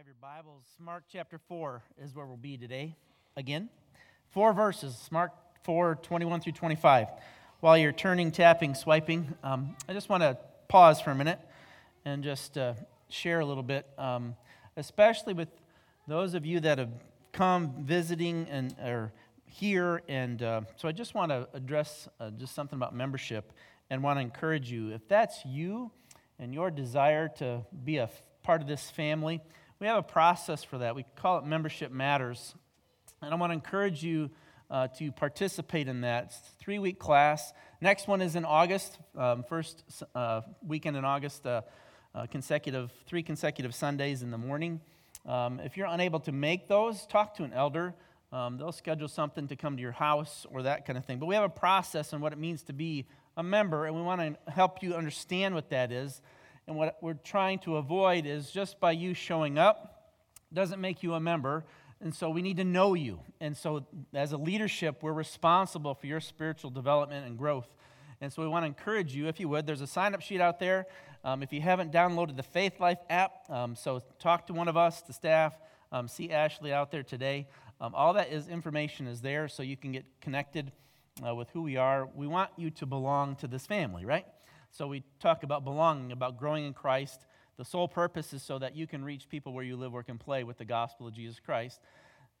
have your Bibles, Mark chapter 4 is where we'll be today. Again, four verses, Mark 4 21 through 25. While you're turning, tapping, swiping, um, I just want to pause for a minute and just uh, share a little bit, um, especially with those of you that have come visiting and are here. And uh, so I just want to address uh, just something about membership and want to encourage you. If that's you and your desire to be a part of this family, we have a process for that. We call it Membership Matters. And I want to encourage you uh, to participate in that. It's a three week class. Next one is in August, um, first uh, weekend in August, uh, uh, consecutive, three consecutive Sundays in the morning. Um, if you're unable to make those, talk to an elder. Um, they'll schedule something to come to your house or that kind of thing. But we have a process on what it means to be a member, and we want to help you understand what that is. And what we're trying to avoid is just by you showing up doesn't make you a member. And so we need to know you. And so, as a leadership, we're responsible for your spiritual development and growth. And so, we want to encourage you, if you would. There's a sign up sheet out there. Um, if you haven't downloaded the Faithlife app, um, so talk to one of us, the staff, um, see Ashley out there today. Um, all that is information is there so you can get connected uh, with who we are. We want you to belong to this family, right? So we talk about belonging, about growing in Christ. The sole purpose is so that you can reach people where you live, work, and play with the gospel of Jesus Christ,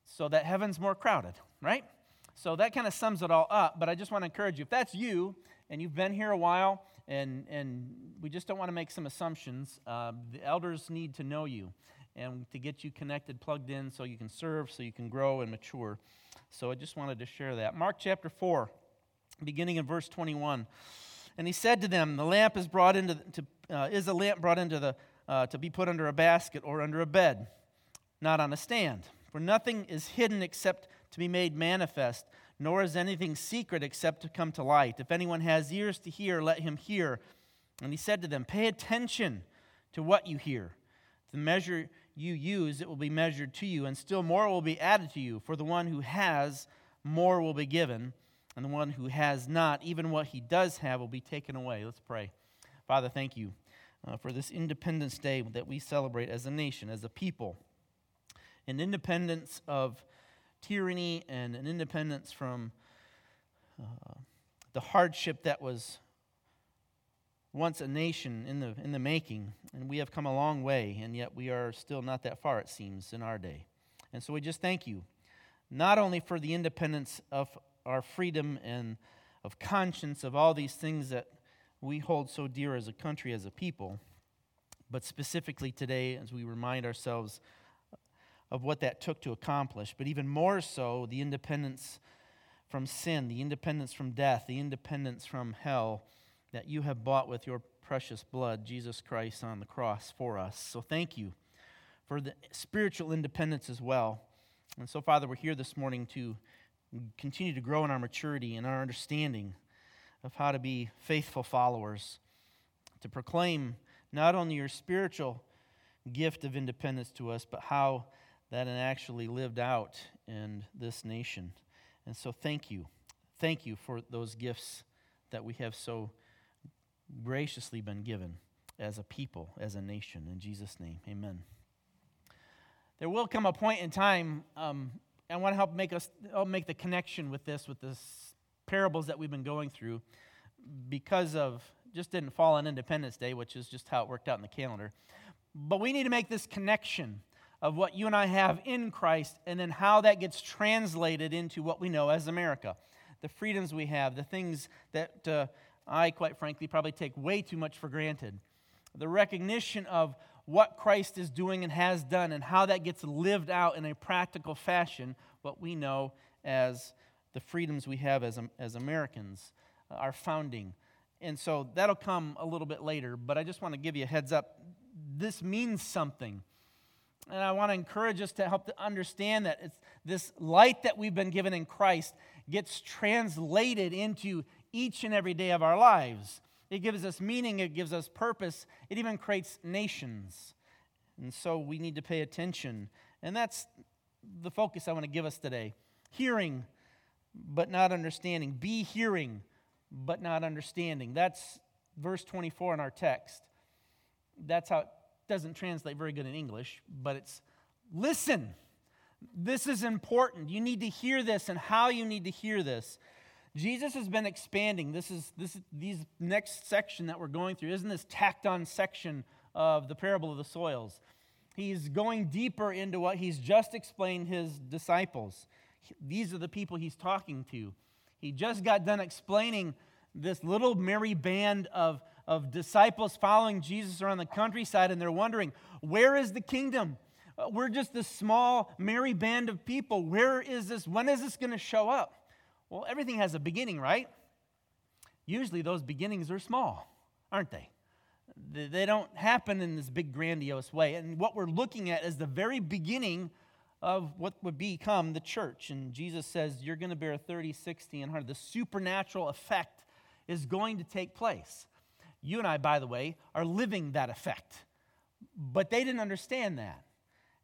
so that heaven's more crowded, right? So that kind of sums it all up. But I just want to encourage you if that's you and you've been here a while and, and we just don't want to make some assumptions, uh, the elders need to know you and to get you connected, plugged in, so you can serve, so you can grow and mature. So I just wanted to share that. Mark chapter 4, beginning in verse 21. And he said to them, The lamp is brought into, to, uh, is a lamp brought into the, uh, to be put under a basket or under a bed, not on a stand. For nothing is hidden except to be made manifest, nor is anything secret except to come to light. If anyone has ears to hear, let him hear. And he said to them, Pay attention to what you hear. The measure you use, it will be measured to you, and still more will be added to you. For the one who has, more will be given and the one who has not, even what he does have, will be taken away. Let's pray. Father, thank you uh, for this Independence Day that we celebrate as a nation, as a people. An independence of tyranny and an independence from uh, the hardship that was once a nation in the, in the making. And we have come a long way, and yet we are still not that far, it seems, in our day. And so we just thank you, not only for the independence of our freedom and of conscience, of all these things that we hold so dear as a country, as a people. But specifically today, as we remind ourselves of what that took to accomplish, but even more so, the independence from sin, the independence from death, the independence from hell that you have bought with your precious blood, Jesus Christ on the cross for us. So thank you for the spiritual independence as well. And so, Father, we're here this morning to continue to grow in our maturity and our understanding of how to be faithful followers, to proclaim not only your spiritual gift of independence to us, but how that actually lived out in this nation. And so, thank you. Thank you for those gifts that we have so graciously been given as a people, as a nation. In Jesus' name, amen. There will come a point in time um, I want to help make us help make the connection with this, with this parables that we've been going through, because of just didn't fall on Independence Day, which is just how it worked out in the calendar. But we need to make this connection of what you and I have in Christ, and then how that gets translated into what we know as America, the freedoms we have, the things that uh, I, quite frankly, probably take way too much for granted, the recognition of what Christ is doing and has done and how that gets lived out in a practical fashion, what we know as the freedoms we have as, as Americans, uh, our founding. And so that'll come a little bit later, but I just want to give you a heads up. This means something. And I want to encourage us to help to understand that it's this light that we've been given in Christ gets translated into each and every day of our lives. It gives us meaning, it gives us purpose, it even creates nations. And so we need to pay attention. And that's the focus I want to give us today hearing, but not understanding. Be hearing, but not understanding. That's verse 24 in our text. That's how it doesn't translate very good in English, but it's listen. This is important. You need to hear this and how you need to hear this. Jesus has been expanding. This is this these next section that we're going through isn't this tacked on section of the parable of the soils. He's going deeper into what he's just explained his disciples. These are the people he's talking to. He just got done explaining this little merry band of, of disciples following Jesus around the countryside, and they're wondering, where is the kingdom? Uh, we're just this small, merry band of people. Where is this? When is this going to show up? Well, everything has a beginning, right? Usually those beginnings are small, aren't they? They don't happen in this big, grandiose way. And what we're looking at is the very beginning of what would become the church. And Jesus says, You're going to bear 30, 60, and 100. The supernatural effect is going to take place. You and I, by the way, are living that effect. But they didn't understand that.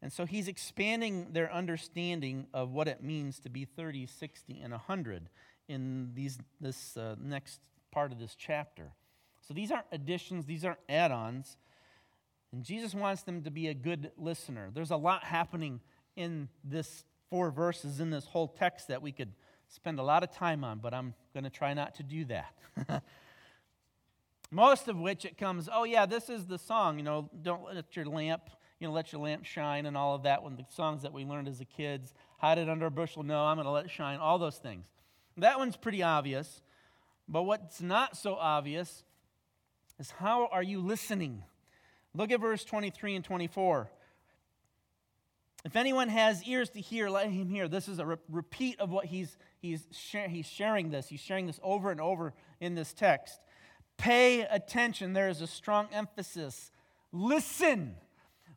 And so he's expanding their understanding of what it means to be 30, 60, and 100 in these, this uh, next part of this chapter. So these aren't additions, these aren't add ons. And Jesus wants them to be a good listener. There's a lot happening in this four verses, in this whole text, that we could spend a lot of time on, but I'm going to try not to do that. Most of which it comes, oh, yeah, this is the song, you know, don't let your lamp, you know, let your lamp shine and all of that. When the songs that we learned as a kids, hide it under a bushel, no, I'm going to let it shine, all those things. That one's pretty obvious. But what's not so obvious is how are you listening? Look at verse 23 and 24. If anyone has ears to hear, let him hear. This is a re- repeat of what he's, he's, share, he's sharing this. He's sharing this over and over in this text. Pay attention. There is a strong emphasis. Listen.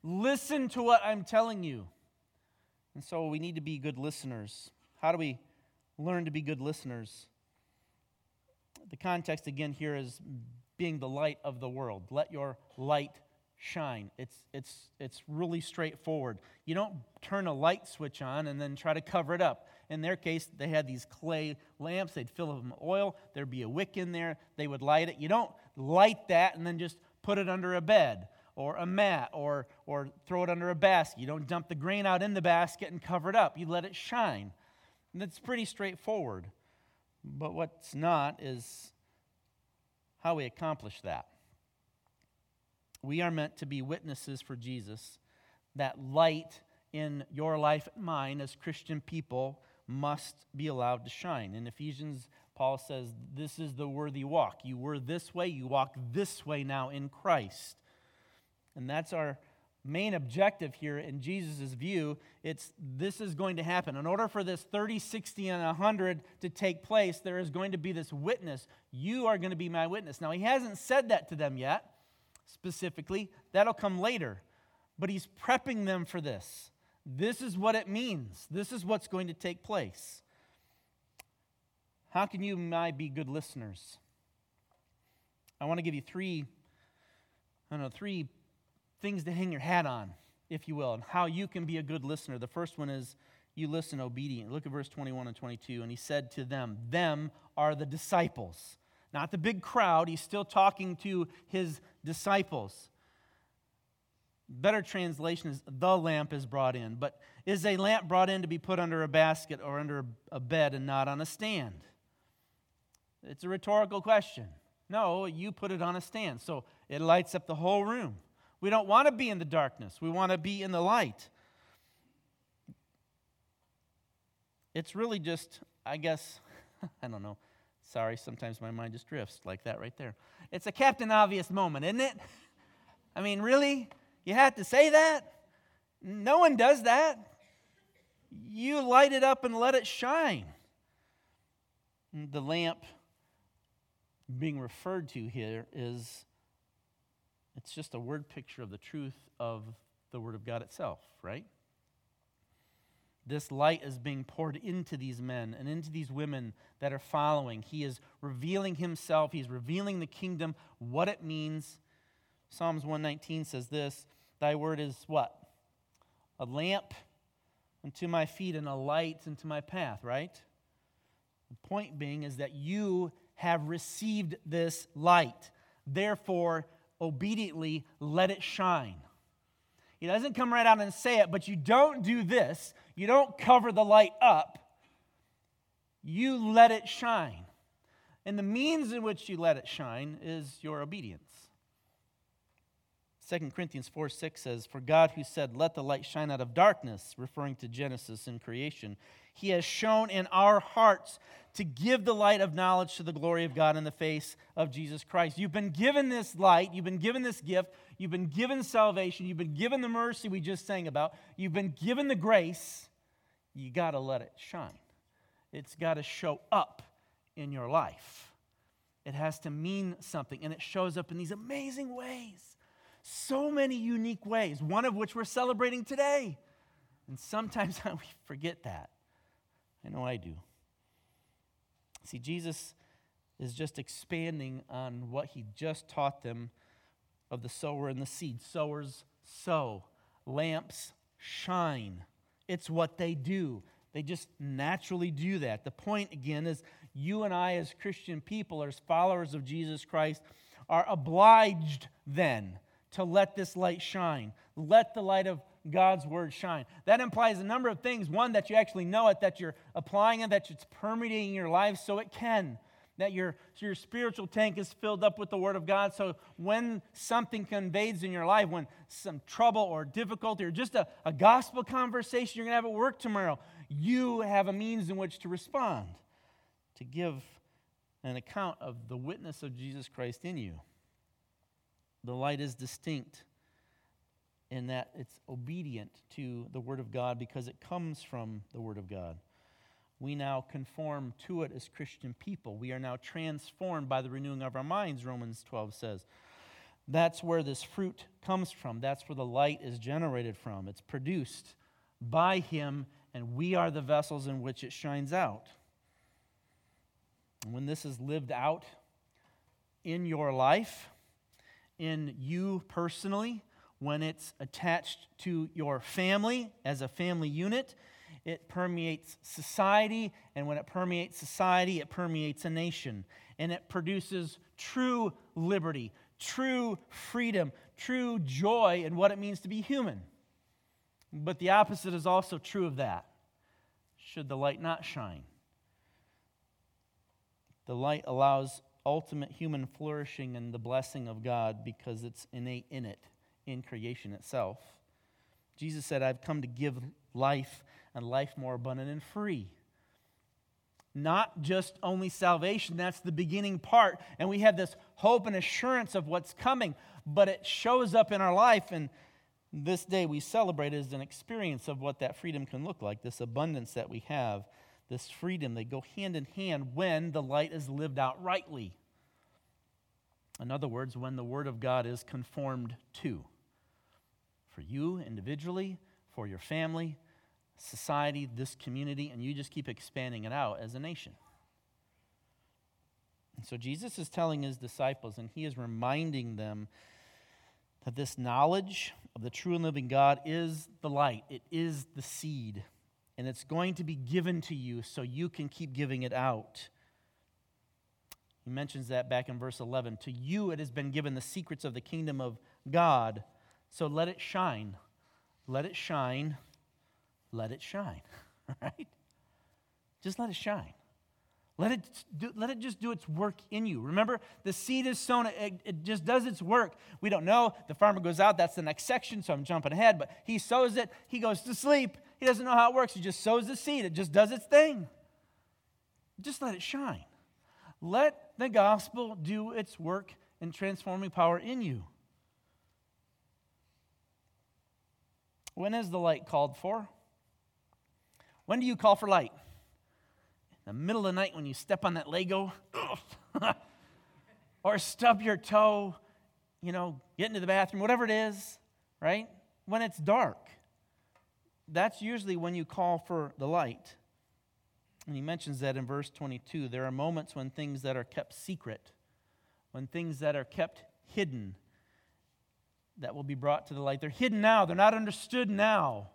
Listen to what I'm telling you. And so we need to be good listeners. How do we learn to be good listeners? The context again here is being the light of the world. Let your light shine. It's, it's, it's really straightforward. You don't turn a light switch on and then try to cover it up. In their case, they had these clay lamps. They'd fill them with oil. There'd be a wick in there. They would light it. You don't light that and then just put it under a bed or a mat or, or throw it under a basket. You don't dump the grain out in the basket and cover it up. You let it shine. And that's pretty straightforward. But what's not is how we accomplish that. We are meant to be witnesses for Jesus. That light in your life and mine as Christian people must be allowed to shine. In Ephesians, Paul says, This is the worthy walk. You were this way, you walk this way now in Christ. And that's our main objective here in Jesus' view. It's this is going to happen. In order for this 30, 60, and 100 to take place, there is going to be this witness. You are going to be my witness. Now, he hasn't said that to them yet, specifically. That'll come later. But he's prepping them for this. This is what it means, this is what's going to take place. How can you and I be good listeners? I want to give you three, I don't know, three things to hang your hat on, if you will, and how you can be a good listener. The first one is you listen obedient. Look at verse 21 and 22. And he said to them, Them are the disciples. Not the big crowd. He's still talking to his disciples. Better translation is the lamp is brought in. But is a lamp brought in to be put under a basket or under a bed and not on a stand? It's a rhetorical question. No, you put it on a stand. So it lights up the whole room. We don't want to be in the darkness, we want to be in the light. It's really just, I guess, I don't know. Sorry, sometimes my mind just drifts like that right there. It's a Captain Obvious moment, isn't it? I mean, really? You had to say that? No one does that. You light it up and let it shine. The lamp being referred to here is it's just a word picture of the truth of the Word of God itself, right? This light is being poured into these men and into these women that are following. He is revealing himself, he's revealing the kingdom, what it means. Psalms 119 says this Thy word is what? A lamp unto my feet and a light unto my path, right? The point being is that you have received this light. Therefore, obediently let it shine. He doesn't come right out and say it, but you don't do this. You don't cover the light up. You let it shine. And the means in which you let it shine is your obedience. 2 Corinthians 4 6 says, For God who said, Let the light shine out of darkness, referring to Genesis and creation, he has shone in our hearts to give the light of knowledge to the glory of God in the face of Jesus Christ. You've been given this light, you've been given this gift, you've been given salvation, you've been given the mercy we just sang about, you've been given the grace. You got to let it shine. It's got to show up in your life. It has to mean something, and it shows up in these amazing ways. So many unique ways, one of which we're celebrating today. And sometimes we forget that. I know I do. See, Jesus is just expanding on what he just taught them of the sower and the seed. Sowers sow, lamps shine. It's what they do. They just naturally do that. The point, again, is you and I, as Christian people, as followers of Jesus Christ, are obliged then to let this light shine. Let the light of God's word shine. That implies a number of things. One, that you actually know it, that you're applying it, that it's permeating your life so it can. That your, your spiritual tank is filled up with the Word of God. So when something conveys in your life, when some trouble or difficulty or just a, a gospel conversation you're going to have at work tomorrow, you have a means in which to respond, to give an account of the witness of Jesus Christ in you. The light is distinct in that it's obedient to the Word of God because it comes from the Word of God. We now conform to it as Christian people. We are now transformed by the renewing of our minds, Romans 12 says. That's where this fruit comes from. That's where the light is generated from. It's produced by Him, and we are the vessels in which it shines out. when this is lived out in your life, in you personally, when it's attached to your family as a family unit, it permeates society, and when it permeates society, it permeates a nation. And it produces true liberty, true freedom, true joy in what it means to be human. But the opposite is also true of that. Should the light not shine? The light allows ultimate human flourishing and the blessing of God because it's innate in it, in creation itself. Jesus said, I've come to give life and life more abundant and free. Not just only salvation, that's the beginning part. And we have this hope and assurance of what's coming, but it shows up in our life. And this day we celebrate as an experience of what that freedom can look like, this abundance that we have this freedom. They go hand in hand when the light is lived out rightly. In other words, when the Word of God is conformed to. For you individually, for your family, society, this community, and you just keep expanding it out as a nation. And so Jesus is telling his disciples, and he is reminding them that this knowledge of the true and living God is the light, it is the seed and it's going to be given to you so you can keep giving it out. He mentions that back in verse 11. To you it has been given the secrets of the kingdom of God, so let it shine. Let it shine. Let it shine. Right? Just let it shine. Let it, do, let it just do its work in you. Remember, the seed is sown, it, it, just does its work. We don't know. The farmer goes out, that's the next section, so I'm jumping ahead, but he sows it, he goes to sleep, he doesn't know how it works. He just sows the seed, it just does its thing. Just let it shine. Let the gospel do its work in transforming power in you. When is the light called for? When do you call for light? In the middle of the night when you step on that Lego? or stub your toe, you know, get into the bathroom, whatever it is, right? When it's dark that's usually when you call for the light. And he mentions that in verse 22. There are moments when things that are kept secret, when things that are kept hidden, that will be brought to the light. They're hidden now, they're not understood now.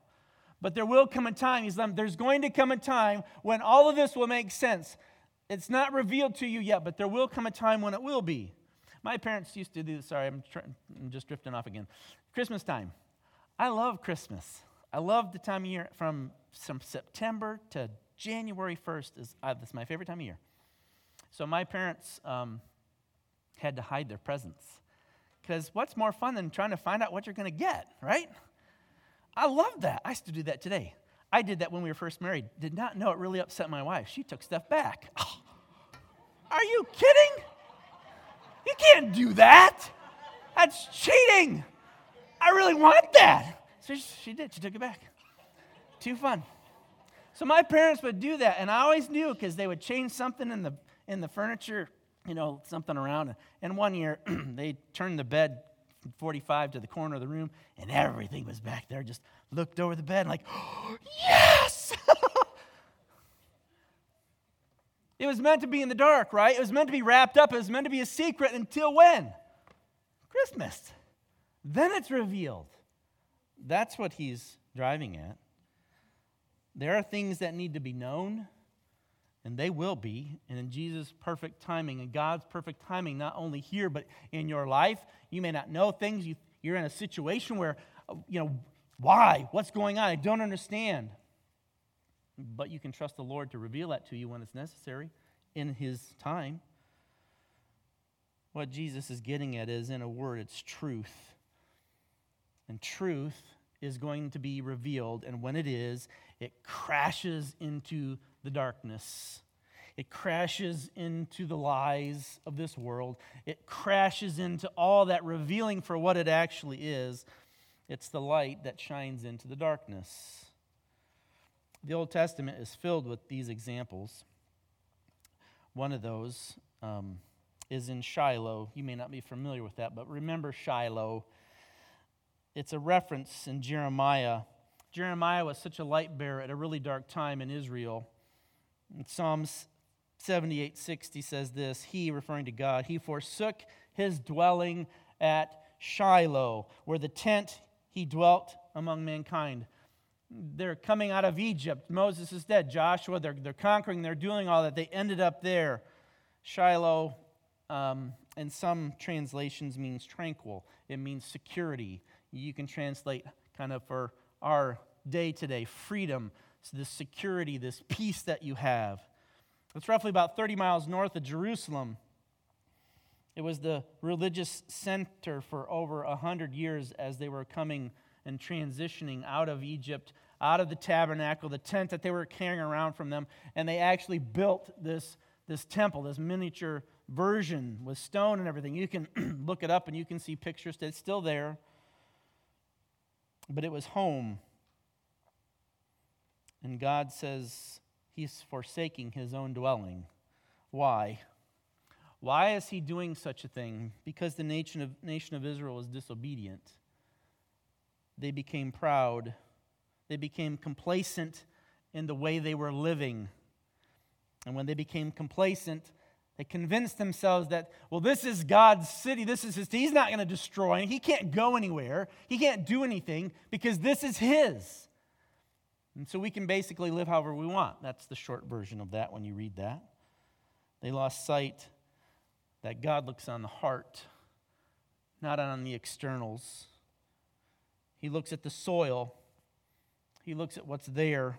But there will come a time, he's there's going to come a time when all of this will make sense. It's not revealed to you yet, but there will come a time when it will be. My parents used to do this. Sorry, I'm, trying, I'm just drifting off again. Christmas time I love Christmas. I love the time of year from, from September to January 1st is uh, this is my favorite time of year. So my parents um, had to hide their presents because what's more fun than trying to find out what you're going to get, right? I love that. I still do that today. I did that when we were first married. Did not know it really upset my wife. She took stuff back. Oh, are you kidding? You can't do that. That's cheating. I really want that. So she did. She took it back. Too fun. So my parents would do that, and I always knew because they would change something in the in the furniture, you know, something around. And one year they turned the bed 45 to the corner of the room, and everything was back there. Just looked over the bed like, oh, yes! it was meant to be in the dark, right? It was meant to be wrapped up. It was meant to be a secret until when? Christmas. Then it's revealed. That's what he's driving at. There are things that need to be known, and they will be. And in Jesus' perfect timing and God's perfect timing, not only here, but in your life, you may not know things. You, you're in a situation where, uh, you know, why? What's going on? I don't understand. But you can trust the Lord to reveal that to you when it's necessary in His time. What Jesus is getting at is, in a word, it's truth. And truth is going to be revealed. And when it is, it crashes into the darkness. It crashes into the lies of this world. It crashes into all that revealing for what it actually is. It's the light that shines into the darkness. The Old Testament is filled with these examples. One of those um, is in Shiloh. You may not be familiar with that, but remember Shiloh. It's a reference in Jeremiah. Jeremiah was such a light bearer at a really dark time in Israel. Psalms 78 60 says this He, referring to God, he forsook his dwelling at Shiloh, where the tent he dwelt among mankind. They're coming out of Egypt. Moses is dead. Joshua, they're, they're conquering, they're doing all that. They ended up there. Shiloh, um, in some translations, means tranquil, it means security. You can translate kind of for our day today freedom, so this security, this peace that you have. It's roughly about 30 miles north of Jerusalem. It was the religious center for over 100 years as they were coming and transitioning out of Egypt, out of the tabernacle, the tent that they were carrying around from them. And they actually built this, this temple, this miniature version with stone and everything. You can look it up and you can see pictures. It's still there. But it was home. And God says he's forsaking his own dwelling. Why? Why is he doing such a thing? Because the nation of, nation of Israel was disobedient. They became proud. They became complacent in the way they were living. And when they became complacent, they convinced themselves that, well, this is God's city. This is his. He's not going to destroy. He can't go anywhere. He can't do anything because this is his. And so we can basically live however we want. That's the short version of that when you read that. They lost sight that God looks on the heart, not on the externals. He looks at the soil, He looks at what's there.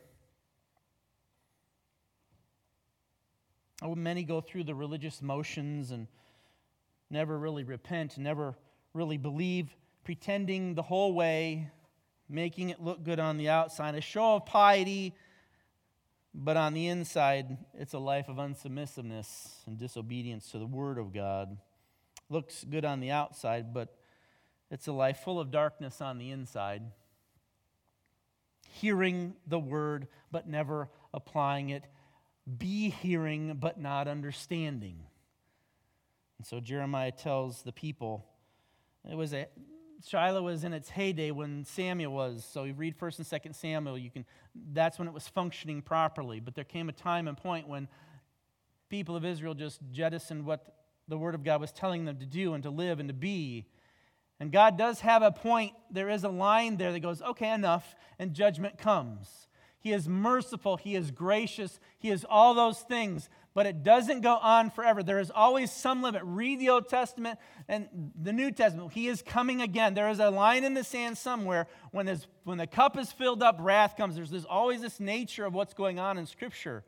Oh, many go through the religious motions and never really repent, never really believe, pretending the whole way, making it look good on the outside, a show of piety but on the inside, it's a life of unsubmissiveness and disobedience to the Word of God. Looks good on the outside, but it's a life full of darkness on the inside. Hearing the Word, but never applying it. Be hearing, but not understanding. And so Jeremiah tells the people it was a Shiloh was in its heyday when Samuel was. So you read 1st and 2nd Samuel, you can that's when it was functioning properly. But there came a time and point when people of Israel just jettisoned what the word of God was telling them to do and to live and to be. And God does have a point. There is a line there that goes, okay, enough, and judgment comes. He is merciful, He is gracious, He is all those things. but it doesn't go on forever. There is always some limit. Read the Old Testament and the New Testament. He is coming again. There is a line in the sand somewhere. When, this, when the cup is filled up, wrath comes. There's this, always this nature of what's going on in Scripture.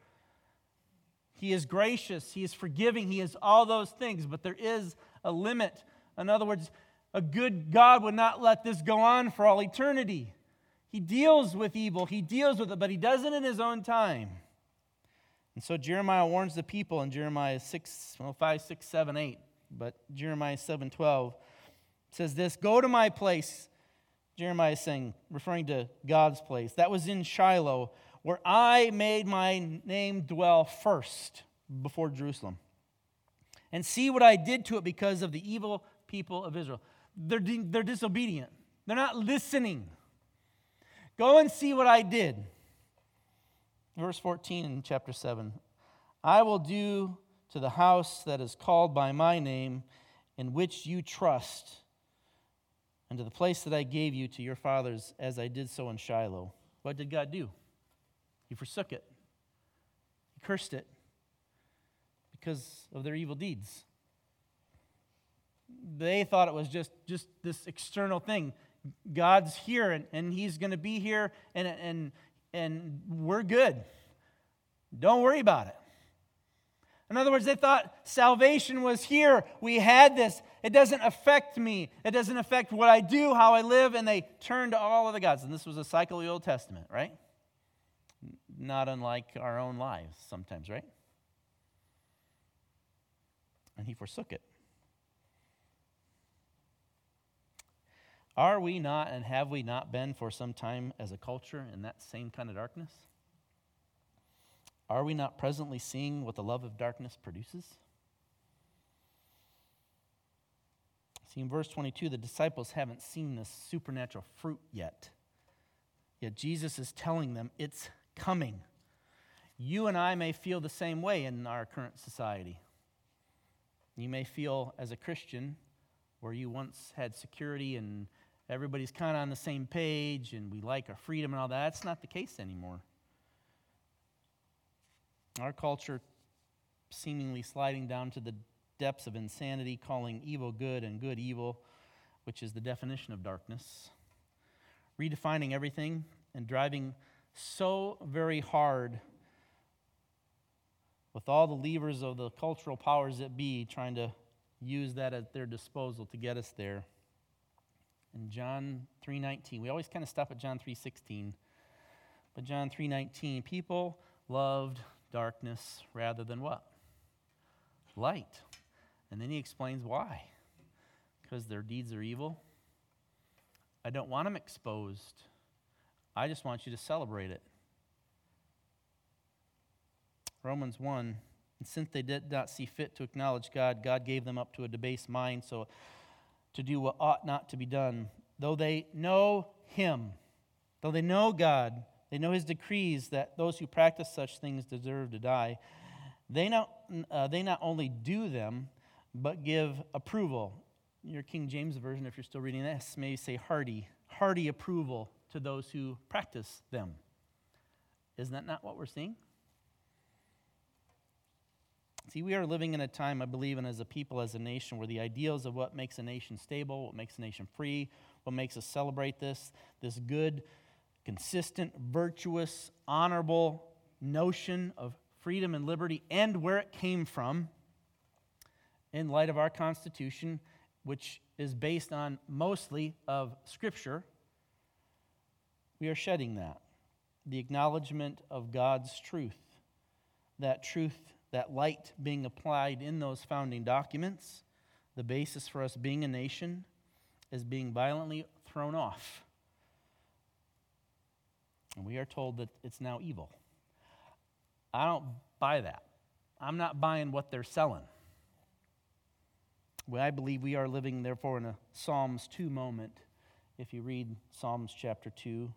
He is gracious, He is forgiving, He is all those things, but there is a limit. In other words, a good God would not let this go on for all eternity. He deals with evil, He deals with it, but He does it in His own time. And so Jeremiah warns the people in Jeremiah 6, well, 5, 6, 7, 8, but Jeremiah 7, 12 says this Go to my place, Jeremiah is saying, referring to God's place. That was in Shiloh, where I made my name dwell first before Jerusalem. And see what I did to it because of the evil people of Israel. They're, they're disobedient, they're not listening. Go and see what I did. Verse 14 in chapter 7 I will do to the house that is called by my name, in which you trust, and to the place that I gave you to your fathers, as I did so in Shiloh. What did God do? He forsook it, He cursed it because of their evil deeds. They thought it was just, just this external thing. God's here and, and He's going to be here, and, and and we're good. Don't worry about it. In other words, they thought salvation was here. We had this. It doesn't affect me. It doesn't affect what I do, how I live, and they turned to all of the gods. And this was a cycle of the Old Testament, right? Not unlike our own lives sometimes, right? And he forsook it. Are we not and have we not been for some time as a culture in that same kind of darkness? Are we not presently seeing what the love of darkness produces? See, in verse 22, the disciples haven't seen this supernatural fruit yet. Yet Jesus is telling them it's coming. You and I may feel the same way in our current society. You may feel as a Christian where you once had security and everybody's kind of on the same page and we like our freedom and all that. That's not the case anymore. Our culture seemingly sliding down to the depths of insanity, calling evil good and good evil, which is the definition of darkness, redefining everything and driving so very hard with all the levers of the cultural powers that be, trying to use that at their disposal to get us there in John 3:19. We always kind of stop at John 3:16. But John 3:19, people loved darkness rather than what? Light. And then he explains why. Because their deeds are evil. I don't want them exposed. I just want you to celebrate it. Romans 1 And since they did not see fit to acknowledge God, God gave them up to a debased mind so to do what ought not to be done. Though they know Him, though they know God, they know His decrees that those who practice such things deserve to die. They not, uh, they not only do them, but give approval. Your King James Version, if you're still reading this, may say hearty, hearty approval to those who practice them. Isn't that not what we're seeing? See, we are living in a time, I believe, and as a people, as a nation, where the ideals of what makes a nation stable, what makes a nation free, what makes us celebrate this, this good, consistent, virtuous, honorable notion of freedom and liberty and where it came from in light of our Constitution, which is based on mostly of Scripture, we are shedding that. The acknowledgement of God's truth. That truth that light being applied in those founding documents, the basis for us being a nation, is being violently thrown off. And we are told that it's now evil. I don't buy that. I'm not buying what they're selling. Well, I believe we are living, therefore, in a Psalms 2 moment. If you read Psalms chapter 2,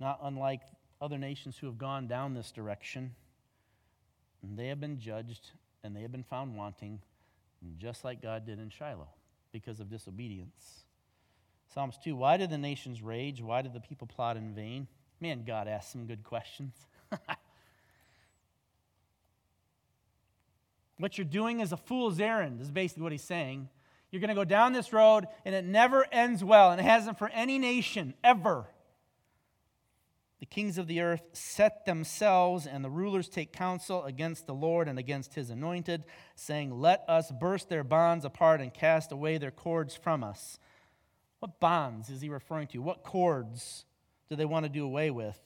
not unlike other nations who have gone down this direction. And they have been judged and they have been found wanting, just like God did in Shiloh, because of disobedience. Psalms 2 Why did the nations rage? Why did the people plot in vain? Man, God asked some good questions. What you're doing is a fool's errand, is basically what he's saying. You're going to go down this road, and it never ends well, and it hasn't for any nation ever. The kings of the earth set themselves, and the rulers take counsel against the Lord and against his anointed, saying, Let us burst their bonds apart and cast away their cords from us. What bonds is he referring to? What cords do they want to do away with?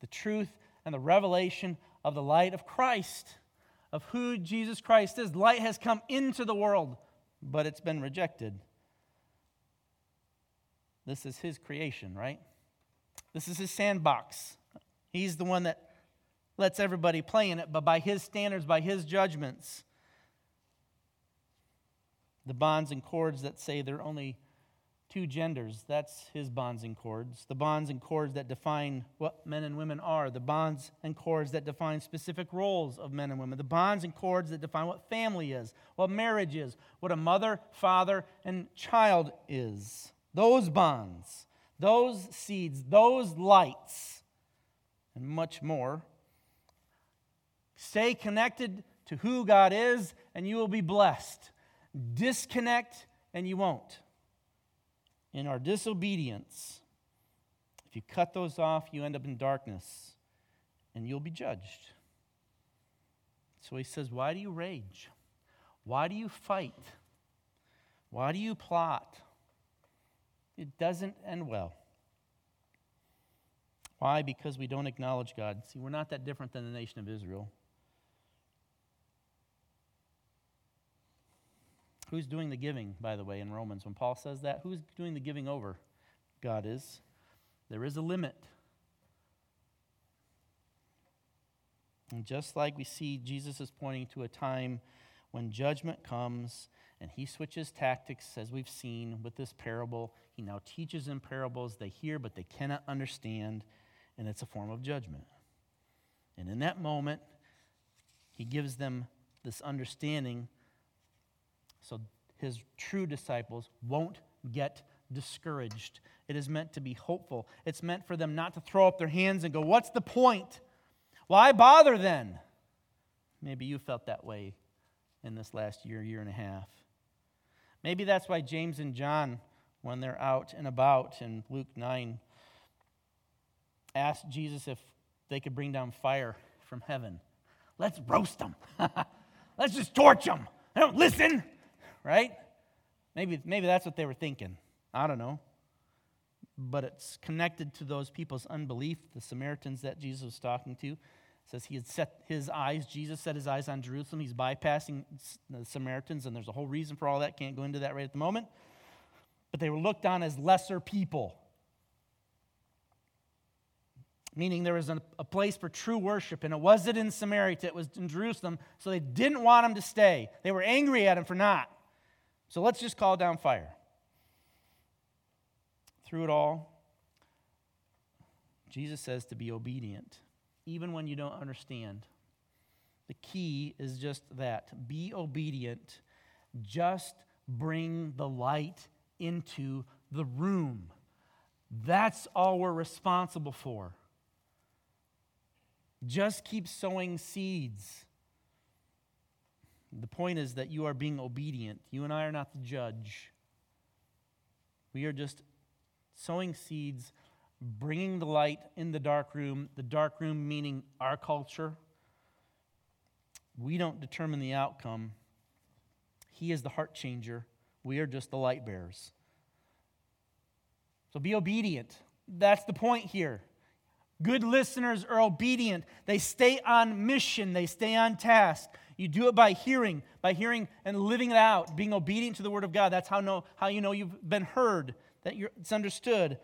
The truth and the revelation of the light of Christ, of who Jesus Christ is. Light has come into the world but it's been rejected. This is his creation, right? This is his sandbox. He's the one that lets everybody play in it, but by his standards, by his judgments, the bonds and cords that say there are only two genders. That's his bonds and cords. The bonds and cords that define what men and women are. The bonds and cords that define specific roles of men and women. The bonds and cords that define what family is, what marriage is, what a mother, father, and child is. Those bonds, those seeds, those lights, and much more. Stay connected to who God is, and you will be blessed. Disconnect, and you won't in our disobedience, if you cut those off, you end up in darkness and you'll be judged. So he says, Why do you rage? Why do you fight? Why do you plot? It doesn't end well. Why? Because we don't acknowledge God. See, we're not that different than the nation of Israel. Who's doing the giving, by the way, in Romans? When Paul says that, who's doing the giving over? God is. There is a limit. And just like we see, Jesus is pointing to a time when judgment comes and he switches tactics, as we've seen with this parable. He now teaches in parables they hear, but they cannot understand, and it's a form of judgment. And in that moment, he gives them this understanding so his true disciples won't get discouraged. It is meant to be hopeful. It's meant for them not to throw up their hands and go, What's the point? Why bother then? Maybe you felt that way in this last year, year and a half. Maybe that's why James and John, when they're out and about in Luke 9, asked Jesus if they could bring down fire from heaven. Let's roast them. Let's just torch them. They don't listen right? Maybe, maybe that's what they were thinking. I don't know. But it's connected to those people's unbelief, the Samaritans that Jesus was talking to. Says he had set his eyes, Jesus set his eyes on Jerusalem. He's bypassing the Samaritans, and there's a whole reason for all that. Can't go into that right at the moment. But they were looked on as lesser people. Meaning there was a, a place for true worship, and it wasn't in Samaria, it was in Jerusalem, so they didn't want him to stay. They were angry at him for not. So let's just call down fire. Through it all, Jesus says to be obedient, even when you don't understand. The key is just that be obedient. Just bring the light into the room. That's all we're responsible for. Just keep sowing seeds. The point is that you are being obedient. You and I are not the judge. We are just sowing seeds, bringing the light in the dark room, the dark room meaning our culture. We don't determine the outcome. He is the heart changer. We are just the light bearers. So be obedient. That's the point here. Good listeners are obedient. They stay on mission, they stay on task. You do it by hearing, by hearing and living it out, being obedient to the Word of God. That's how, know, how you know you've been heard, that it's understood.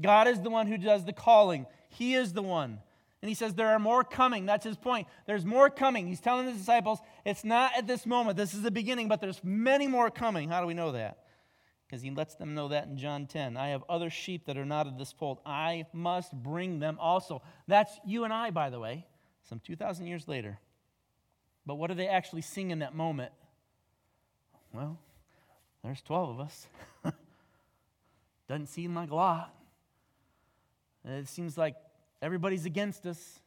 God is the one who does the calling, He is the one. And He says, There are more coming. That's His point. There's more coming. He's telling the disciples, It's not at this moment. This is the beginning, but there's many more coming. How do we know that? Because He lets them know that in John 10. I have other sheep that are not of this fold. I must bring them also. That's you and I, by the way, some 2,000 years later. But what do they actually sing in that moment? Well, there's 12 of us. Doesn't seem like a lot. It seems like everybody's against us.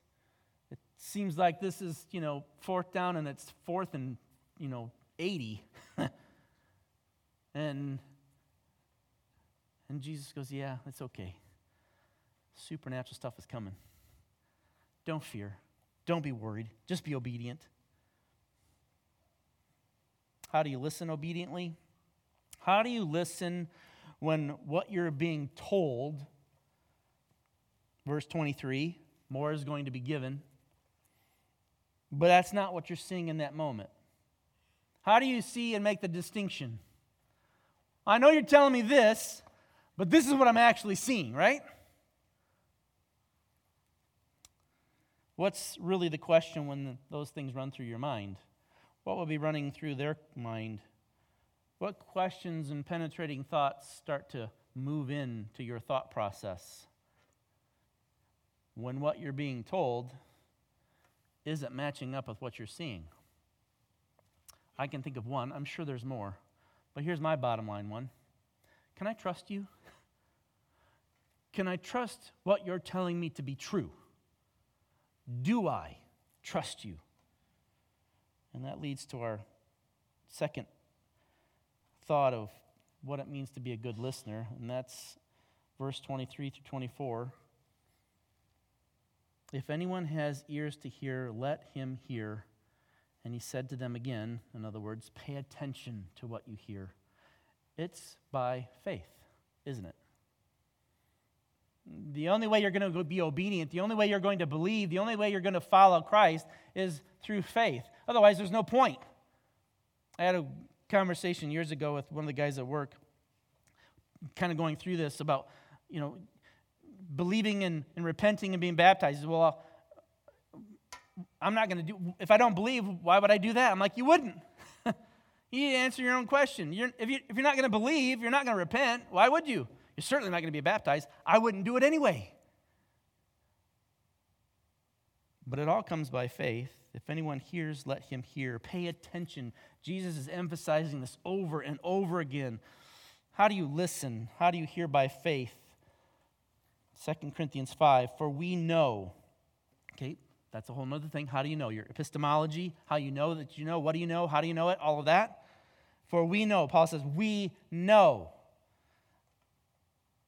It seems like this is, you know, fourth down and it's fourth and you know, 80. and, and Jesus goes, Yeah, it's okay. Supernatural stuff is coming. Don't fear. Don't be worried. Just be obedient. How do you listen obediently? How do you listen when what you're being told, verse 23, more is going to be given, but that's not what you're seeing in that moment? How do you see and make the distinction? I know you're telling me this, but this is what I'm actually seeing, right? What's really the question when those things run through your mind? What will be running through their mind? What questions and penetrating thoughts start to move in to your thought process when what you're being told isn't matching up with what you're seeing? I can think of one. I'm sure there's more. But here's my bottom line one Can I trust you? Can I trust what you're telling me to be true? Do I trust you? And that leads to our second thought of what it means to be a good listener, and that's verse 23 through 24. If anyone has ears to hear, let him hear. And he said to them again, in other words, pay attention to what you hear. It's by faith, isn't it? The only way you're going to be obedient, the only way you're going to believe, the only way you're going to follow Christ is through faith. Otherwise, there's no point. I had a conversation years ago with one of the guys at work, kind of going through this about, you know, believing and, and repenting and being baptized. Well, uh, I'm not going to do, if I don't believe, why would I do that? I'm like, you wouldn't. you answer your own question. You're, if, you, if you're not going to believe, you're not going to repent, why would you? You're certainly not going to be baptized. I wouldn't do it anyway. But it all comes by faith. If anyone hears, let him hear. Pay attention. Jesus is emphasizing this over and over again. How do you listen? How do you hear by faith? 2 Corinthians 5 For we know. Okay, that's a whole other thing. How do you know? Your epistemology, how you know that you know. What do you know? How do you know it? All of that. For we know, Paul says, we know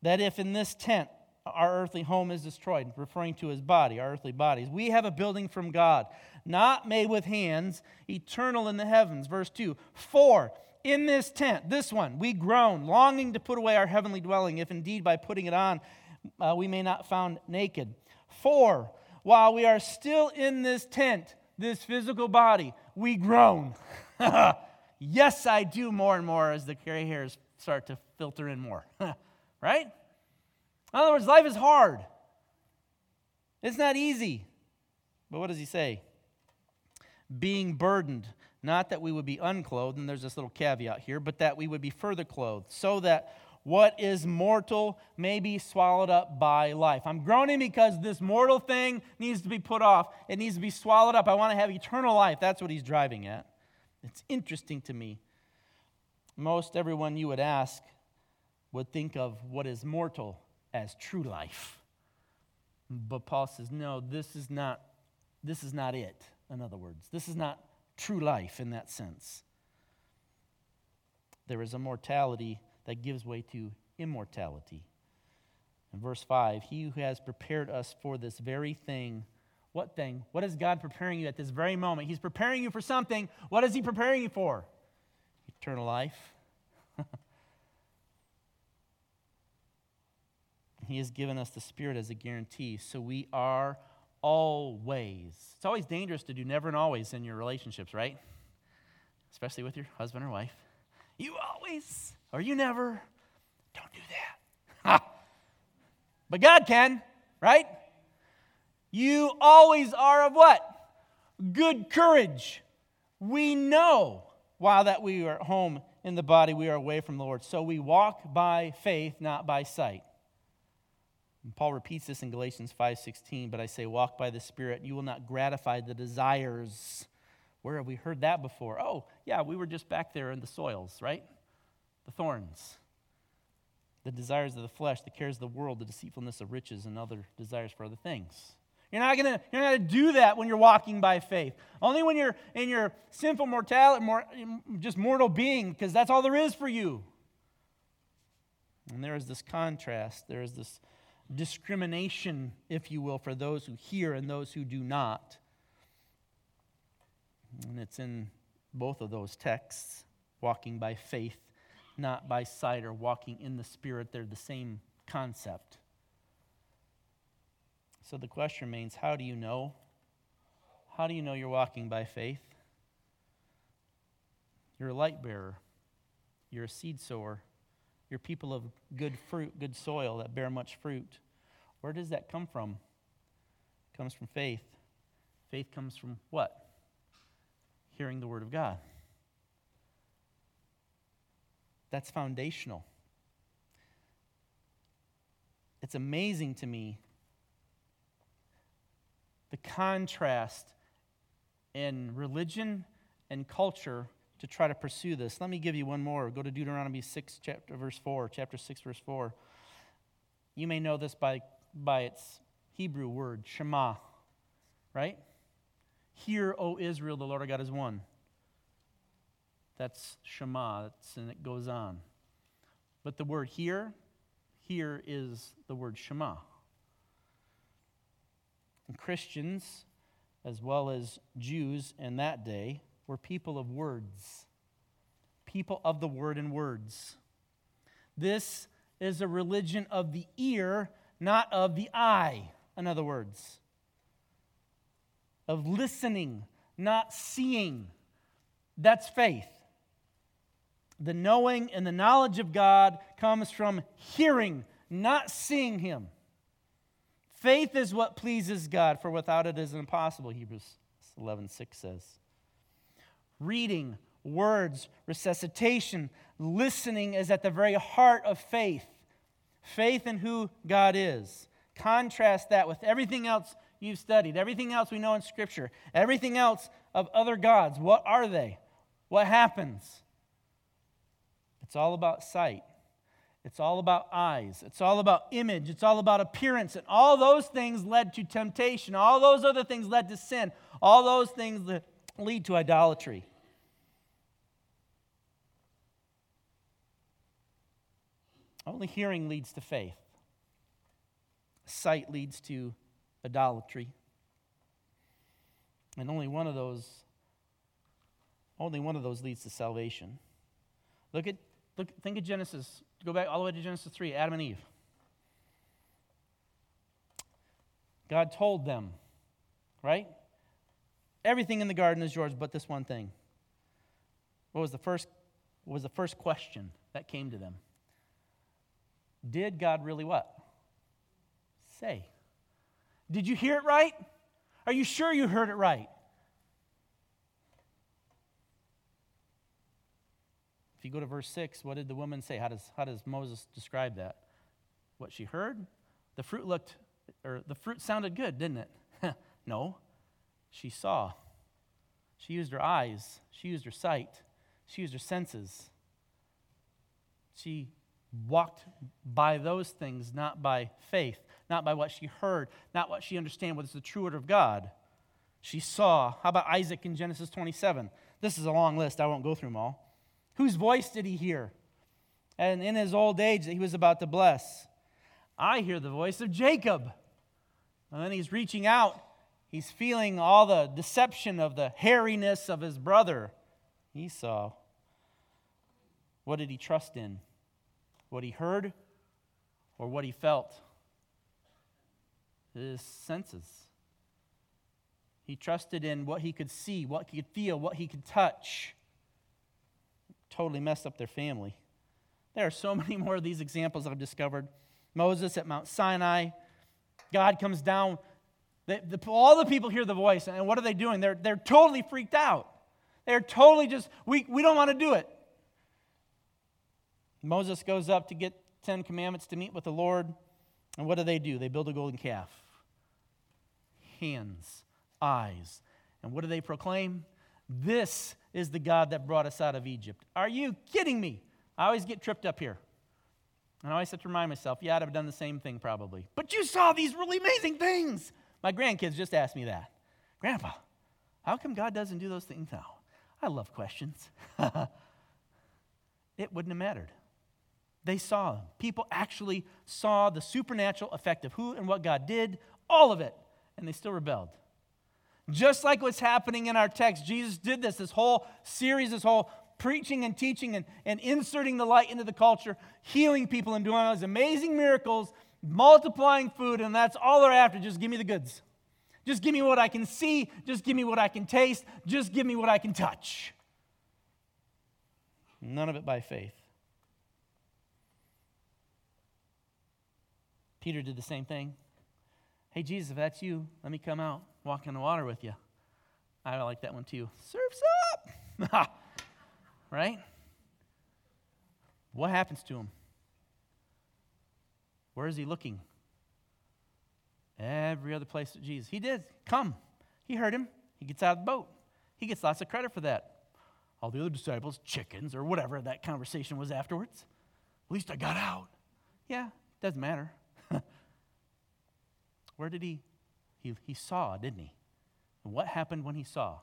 that if in this tent our earthly home is destroyed, referring to his body, our earthly bodies, we have a building from God, not made with hands, eternal in the heavens. Verse 2 For in this tent, this one, we groan, longing to put away our heavenly dwelling, if indeed by putting it on uh, we may not found naked. For while we are still in this tent, this physical body, we groan. yes, I do more and more as the gray hairs start to filter in more. right? In other words, life is hard. It's not easy. But what does he say? Being burdened, not that we would be unclothed, and there's this little caveat here, but that we would be further clothed, so that what is mortal may be swallowed up by life. I'm groaning because this mortal thing needs to be put off. It needs to be swallowed up. I want to have eternal life. That's what he's driving at. It's interesting to me. Most everyone you would ask would think of what is mortal as true life. But Paul says, no, this is not, this is not it, in other words. This is not true life in that sense. There is a mortality that gives way to immortality. In verse 5, he who has prepared us for this very thing. What thing? What is God preparing you at this very moment? He's preparing you for something. What is he preparing you for? Eternal life. he has given us the Spirit as a guarantee. So we are always. It's always dangerous to do never and always in your relationships, right? Especially with your husband or wife. You always or you never. Don't do that. but God can, right? You always are of what? Good courage. We know while that we are at home in the body, we are away from the Lord. So we walk by faith, not by sight. And Paul repeats this in Galatians 5:16, but I say walk by the spirit, you will not gratify the desires. Where have we heard that before? Oh, yeah, we were just back there in the soils, right? The thorns, the desires of the flesh, the cares of the world, the deceitfulness of riches, and other desires for other things. You're not gonna, you're not gonna do that when you're walking by faith. Only when you're in your sinful mortality, more, just mortal being, because that's all there is for you. And there is this contrast. There is this discrimination, if you will, for those who hear and those who do not. And it's in both of those texts walking by faith, not by sight, or walking in the Spirit. They're the same concept. So the question remains how do you know? How do you know you're walking by faith? You're a light bearer, you're a seed sower, you're people of good fruit, good soil that bear much fruit. Where does that come from? It comes from faith. Faith comes from what? Hearing the Word of God. That's foundational. It's amazing to me the contrast in religion and culture to try to pursue this. Let me give you one more. Go to Deuteronomy 6, chapter, verse 4, chapter 6, verse 4. You may know this by, by its Hebrew word, Shema, right? Hear, O Israel, the Lord our God is one. That's Shema, that's, and it goes on. But the word here, here is the word Shema. And Christians, as well as Jews in that day, were people of words, people of the word and words. This is a religion of the ear, not of the eye, in other words, of listening, not seeing. That's faith. The knowing and the knowledge of God comes from hearing, not seeing Him. Faith is what pleases God, for without it is impossible, Hebrews 11 6 says. Reading, words, resuscitation, listening is at the very heart of faith. Faith in who God is. Contrast that with everything else you've studied, everything else we know in Scripture, everything else of other gods. What are they? What happens? It's all about sight. It's all about eyes. It's all about image. It's all about appearance. And all those things led to temptation. All those other things led to sin. All those things that lead to idolatry. Only hearing leads to faith. Sight leads to idolatry. And only one of those only one of those leads to salvation. Look at look think of Genesis go back all the way to Genesis 3, Adam and Eve. God told them, right? Everything in the garden is yours but this one thing. What was the first what was the first question that came to them? Did God really what? Say. Did you hear it right? Are you sure you heard it right? If you go to verse 6, what did the woman say? How does, how does Moses describe that? What she heard? The fruit looked, or the fruit sounded good, didn't it? no. She saw. She used her eyes. She used her sight. She used her senses. She walked by those things, not by faith, not by what she heard, not what she understood was the true word of God. She saw. How about Isaac in Genesis 27? This is a long list. I won't go through them all. Whose voice did he hear? And in his old age that he was about to bless. I hear the voice of Jacob. And then he's reaching out. He's feeling all the deception of the hairiness of his brother, Esau. What did he trust in? What he heard or what he felt? His senses. He trusted in what he could see, what he could feel, what he could touch totally messed up their family. There are so many more of these examples I've discovered. Moses at Mount Sinai, God comes down. The, the, all the people hear the voice, and what are they doing? They're, they're totally freaked out. They're totally just, we, we don't want to do it. Moses goes up to get Ten Commandments to meet with the Lord, and what do they do? They build a golden calf. Hands, eyes. And what do they proclaim? This is the God that brought us out of Egypt. Are you kidding me? I always get tripped up here. And I always have to remind myself, yeah, I'd have done the same thing probably. But you saw these really amazing things. My grandkids just asked me that. Grandpa, how come God doesn't do those things now? I love questions. it wouldn't have mattered. They saw them. People actually saw the supernatural effect of who and what God did, all of it, and they still rebelled. Just like what's happening in our text, Jesus did this, this whole series, this whole preaching and teaching and, and inserting the light into the culture, healing people and doing all these amazing miracles, multiplying food, and that's all they're after. Just give me the goods. Just give me what I can see. Just give me what I can taste. Just give me what I can touch. None of it by faith. Peter did the same thing. Hey, Jesus, if that's you, let me come out, walk in the water with you. I like that one too. Surf's up! right? What happens to him? Where is he looking? Every other place that Jesus. He did. Come. He heard him. He gets out of the boat. He gets lots of credit for that. All the other disciples, chickens or whatever that conversation was afterwards. At least I got out. Yeah, doesn't matter. Where did he? He? He saw, didn't he? And what happened when he saw?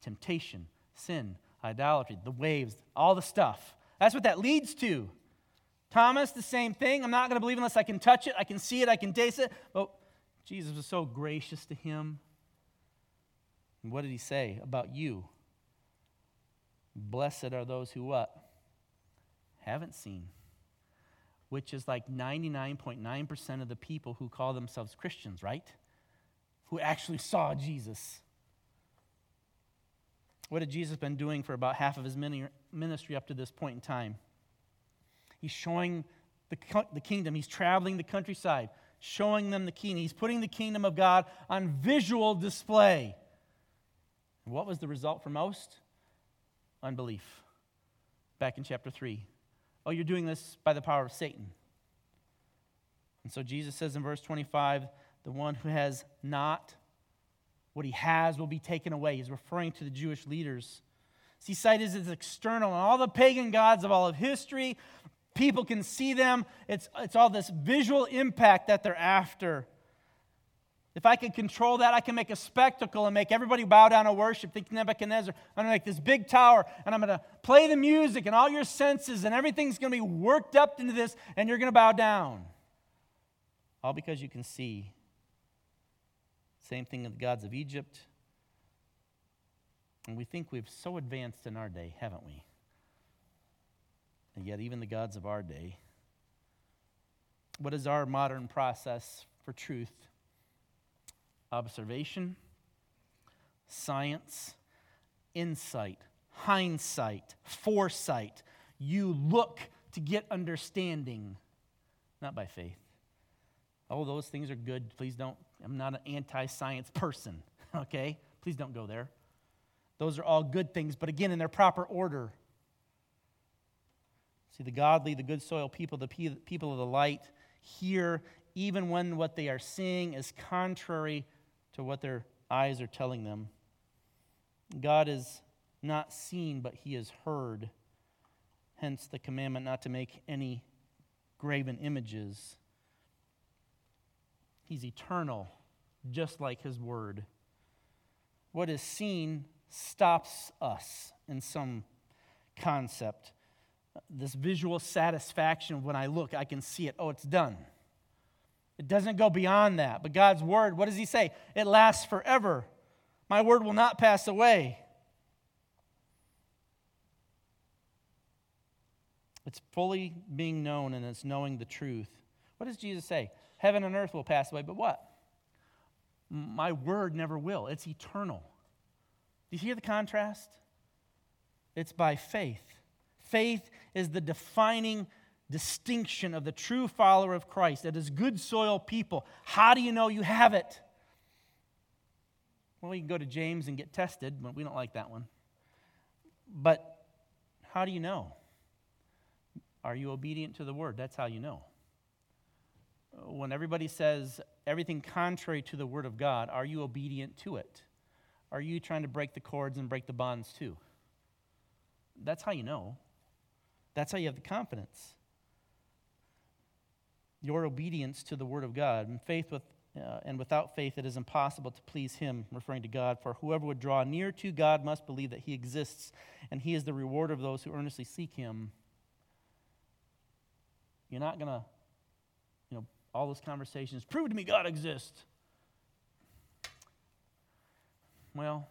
Temptation, sin, idolatry, the waves, all the stuff. That's what that leads to. Thomas, the same thing. I'm not going to believe unless I can touch it, I can see it, I can taste it. But Jesus was so gracious to him. And what did he say about you? Blessed are those who what? Haven't seen which is like 99.9% of the people who call themselves Christians, right? Who actually saw Jesus. What had Jesus been doing for about half of his ministry up to this point in time? He's showing the, the kingdom, he's traveling the countryside, showing them the kingdom. He's putting the kingdom of God on visual display. what was the result for most? Unbelief. Back in chapter 3. Oh, you're doing this by the power of Satan. And so Jesus says in verse 25, the one who has not what he has will be taken away. He's referring to the Jewish leaders. See, sight is external, and all the pagan gods of all of history, people can see them. It's, it's all this visual impact that they're after. If I can control that, I can make a spectacle and make everybody bow down and worship. Think Nebuchadnezzar. I'm going to make this big tower and I'm going to play the music and all your senses and everything's going to be worked up into this and you're going to bow down. All because you can see. Same thing with the gods of Egypt. And we think we've so advanced in our day, haven't we? And yet, even the gods of our day. What is our modern process for truth? observation, science, insight, hindsight, foresight. You look to get understanding, not by faith. All those things are good. Please don't. I'm not an anti science person, okay? Please don't go there. Those are all good things, but again, in their proper order. See, the godly, the good soil people, the people of the light, hear even when what they are seeing is contrary to what their eyes are telling them. God is not seen, but he is heard. Hence the commandment not to make any graven images. He's eternal, just like his word. What is seen stops us in some concept. This visual satisfaction, when I look, I can see it. Oh, it's done. It doesn't go beyond that. But God's word, what does He say? It lasts forever. My word will not pass away. It's fully being known and it's knowing the truth. What does Jesus say? Heaven and earth will pass away, but what? My word never will. It's eternal. Do you hear the contrast? It's by faith. Faith is the defining distinction of the true follower of Christ, that is good soil people. How do you know you have it? Well, you can go to James and get tested, but we don't like that one. But how do you know? Are you obedient to the word? That's how you know. When everybody says everything contrary to the word of God, are you obedient to it? Are you trying to break the cords and break the bonds too? That's how you know. That's how you have the confidence your obedience to the Word of God. And faith with uh, and without faith it is impossible to please him, referring to God. For whoever would draw near to God must believe that he exists, and he is the rewarder of those who earnestly seek him. You're not going to, all those conversations, prove to me God exists. Well,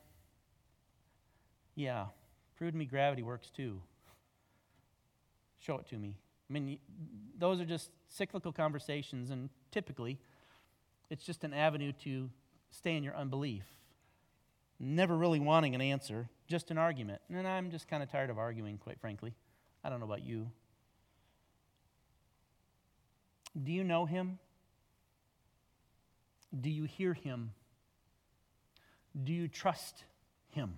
yeah, prove to me gravity works too. Show it to me. I mean, those are just cyclical conversations, and typically, it's just an avenue to stay in your unbelief. Never really wanting an answer, just an argument. And I'm just kind of tired of arguing, quite frankly. I don't know about you. Do you know him? Do you hear him? Do you trust him?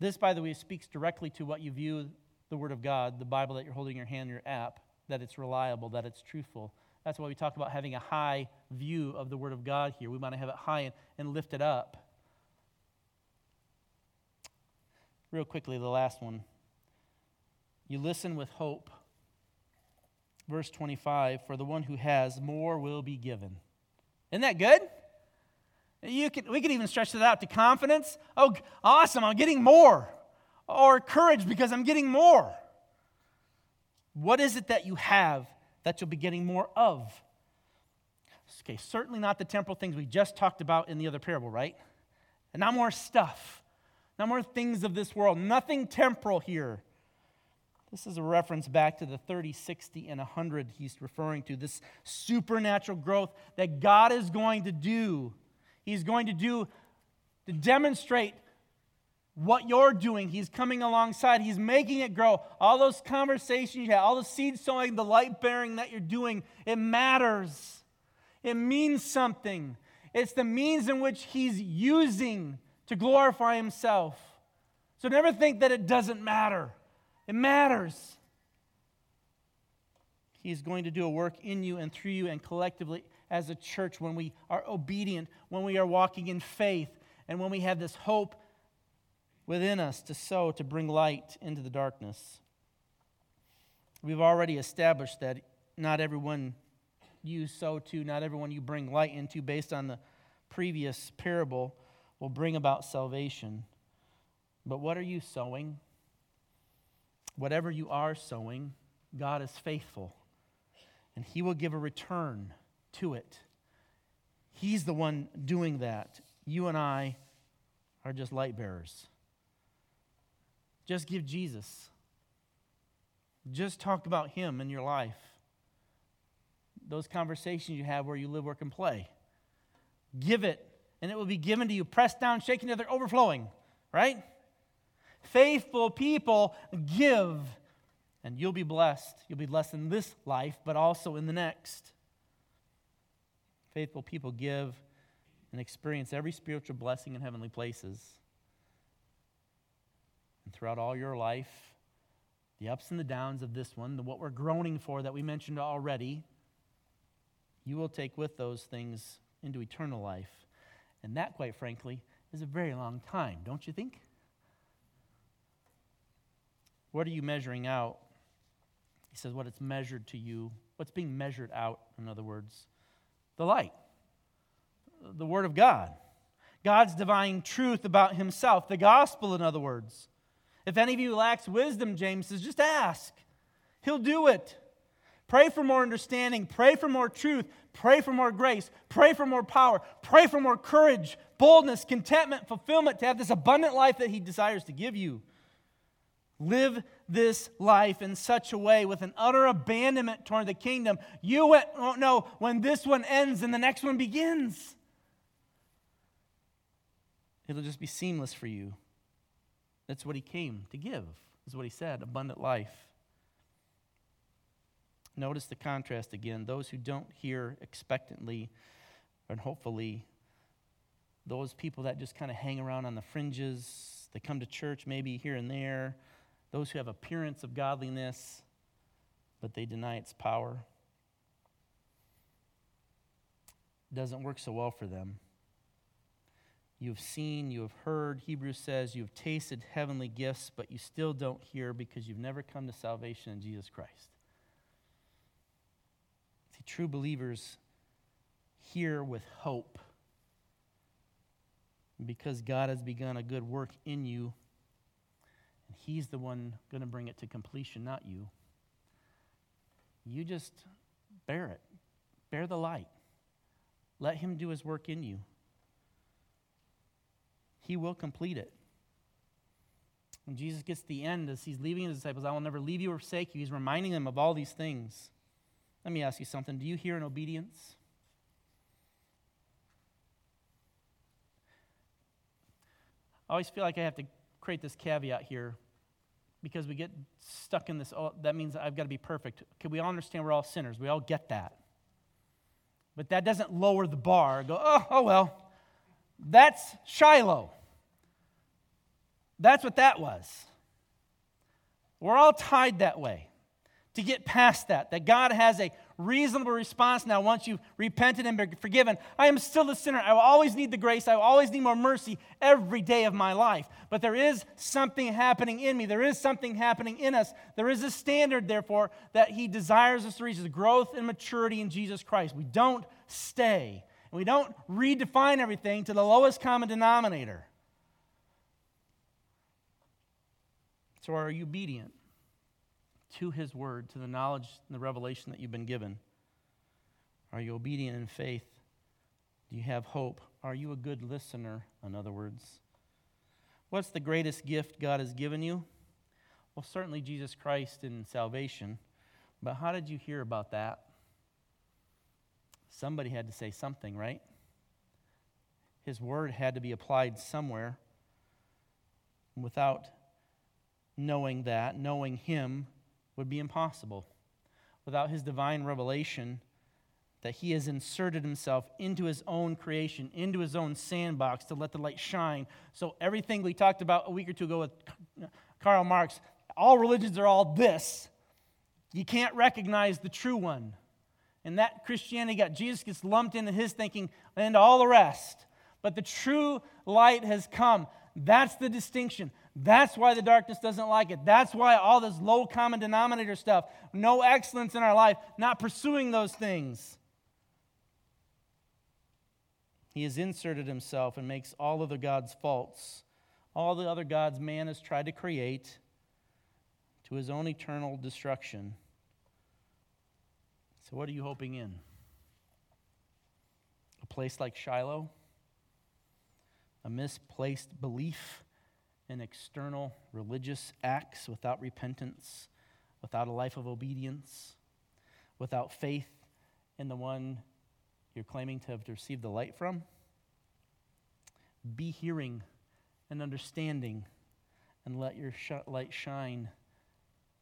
This, by the way, speaks directly to what you view the Word of God, the Bible that you're holding in your hand, your app, that it's reliable, that it's truthful. That's why we talk about having a high view of the Word of God here. We want to have it high and, and lift it up. Real quickly, the last one. You listen with hope. Verse 25 For the one who has, more will be given. Isn't that good? You can, we could even stretch it out to confidence. Oh, awesome, I'm getting more. Or courage because I'm getting more. What is it that you have that you'll be getting more of? Okay, certainly not the temporal things we just talked about in the other parable, right? And not more stuff, not more things of this world, nothing temporal here. This is a reference back to the 30, 60, and 100 he's referring to, this supernatural growth that God is going to do He's going to do to demonstrate what you're doing. He's coming alongside. He's making it grow. All those conversations you have, all the seed sowing, the light bearing that you're doing, it matters. It means something. It's the means in which He's using to glorify Himself. So never think that it doesn't matter. It matters. He's going to do a work in you and through you and collectively as a church when we are obedient, when we are walking in faith, and when we have this hope within us to sow, to bring light into the darkness. We've already established that not everyone you sow to, not everyone you bring light into, based on the previous parable, will bring about salvation. But what are you sowing? Whatever you are sowing, God is faithful, and He will give a return to it. He's the one doing that. You and I are just light bearers. Just give Jesus. Just talk about Him in your life. Those conversations you have where you live, work, and play. Give it, and it will be given to you, pressed down, shaken together, overflowing, right? Faithful people give, and you'll be blessed. You'll be blessed in this life, but also in the next faithful people give and experience every spiritual blessing in heavenly places. And throughout all your life, the ups and the downs of this one, the what we're groaning for that we mentioned already, you will take with those things into eternal life. And that, quite frankly, is a very long time, don't you think? What are you measuring out? He says, what it's measured to you. What's being measured out, in other words? the light, the Word of God. God's divine truth about Himself, the gospel, in other words. If any of you lacks wisdom, James says, just ask. He'll do it. Pray for more understanding. Pray for more truth. Pray for more grace. Pray for more power. Pray for more courage, boldness, contentment, fulfillment to have this abundant life that He desires to give you. Live this life in such a way with an utter abandonment toward the kingdom, you won't know when this one ends and the next one begins. It'll just be seamless for you. That's what he came to give, is what he said abundant life. Notice the contrast again. Those who don't hear expectantly and hopefully, those people that just kind of hang around on the fringes, they come to church maybe here and there those who have appearance of godliness, but they deny its power. Doesn't work so well for them. You have seen, you have heard, Hebrews says, you have tasted heavenly gifts, but you still don't hear because you've never come to salvation in Jesus Christ. See, true believers hear with hope. Because God has begun a good work in you, He's the one going to bring it to completion, not you. You just bear it, bear the light. Let Him do His work in you. He will complete it. When Jesus gets to the end, as He's leaving His disciples, I will never leave you or forsake you, He's reminding them of all these things. Let me ask you something. Do you hear in obedience? I always feel like I have to create this caveat here because we get stuck in this. Oh, that means I've got to be perfect. Okay, we all understand we're all sinners. We all get that. But that doesn't lower the bar. Go, oh, oh well, that's Shiloh. That's what that was. We're all tied that way to get past that, that God has a reasonable response now once you've repented and been forgiven. I am still a sinner. I will always need the grace. I will always need more mercy every day of my life. But there is something happening in me. There is something happening in us. There is a standard, therefore, that He desires us to reach is growth and maturity in Jesus Christ. We don't stay. We don't redefine everything to the lowest common denominator. So are you obedient? To His Word, to the knowledge and the revelation that you've been given? Are you obedient in faith? Do you have hope? Are you a good listener, in other words? What's the greatest gift God has given you? Well, certainly Jesus Christ and salvation. But how did you hear about that? Somebody had to say something, right? His word had to be applied somewhere. Without knowing that, knowing Him, would be impossible. Without his divine revelation, that he has inserted himself into his own creation, into his own sandbox to let the light shine. So, everything we talked about a week or two ago with Karl Marx, all religions are all this. You can't recognize the true one. And that Christianity got Jesus gets lumped into his thinking and all the rest. But the true light has come. That's the distinction. That's why the darkness doesn't like it. That's why all this low common denominator stuff, no excellence in our life, not pursuing those things. He has inserted himself and makes all of the gods faults, all the other gods man has tried to create to his own eternal destruction. So, what are you hoping in? A place like Shiloh? A misplaced belief? in external religious acts without repentance, without a life of obedience, without faith in the one you're claiming to have received the light from? Be hearing and understanding and let your sh- light shine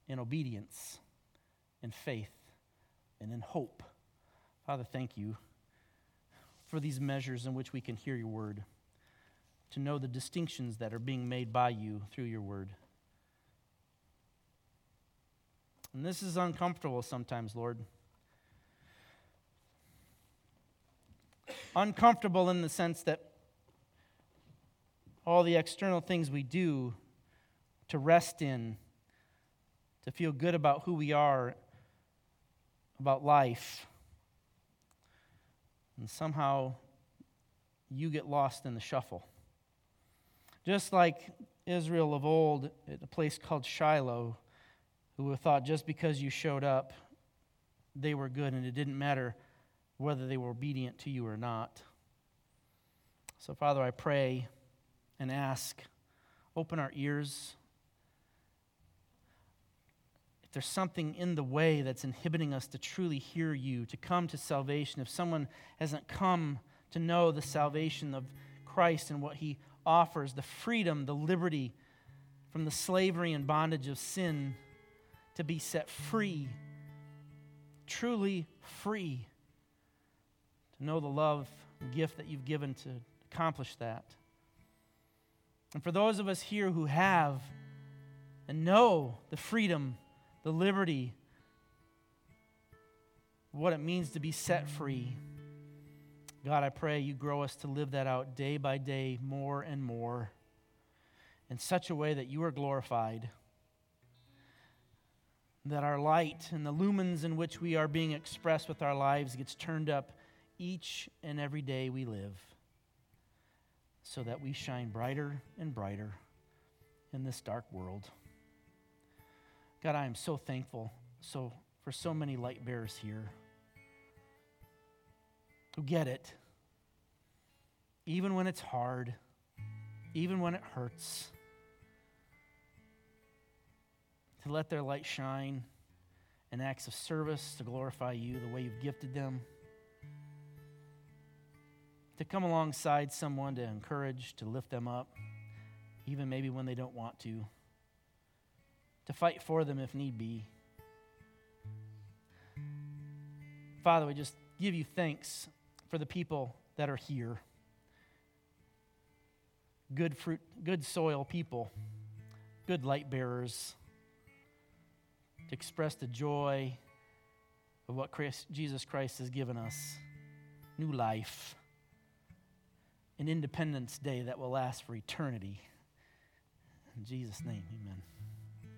in obedience, in faith, and in hope. Father, thank you for these measures in which we can hear your word to know the distinctions that are being made by you through your word. And this is uncomfortable sometimes, Lord. Uncomfortable in the sense that all the external things we do to rest in, to feel good about who we are, about life, and somehow you get lost in the shuffle. Just like Israel of old at a place called Shiloh, who thought just because you showed up, they were good, and it didn't matter whether they were obedient to you or not. So, Father, I pray and ask, open our ears. If there's something in the way that's inhibiting us to truly hear you, to come to salvation, if someone hasn't come to know the salvation of Christ and what he offers the freedom, the liberty from the slavery and bondage of sin to be set free, truly free, to know the love gift that you've given to accomplish that. And for those of us here who have and know the freedom, the liberty, what it means to be set free. God, I pray you grow us to live that out day by day more and more in such a way that you are glorified, that our light and the lumens in which we are being expressed with our lives gets turned up each and every day we live so that we shine brighter and brighter in this dark world. God, I am so thankful so for so many light bearers here who get it. Even when it's hard, even when it hurts, to let their light shine in acts of service to glorify you the way you've gifted them. To come alongside someone to encourage, to lift them up, even maybe when they don't want to. To fight for them if need be. Father, we just give you thanks for the people that are here. Good fruit, good soil people, good light bearers to express the joy of what Christ, Jesus Christ has given us new life, an Independence Day that will last for eternity. In Jesus' name, amen.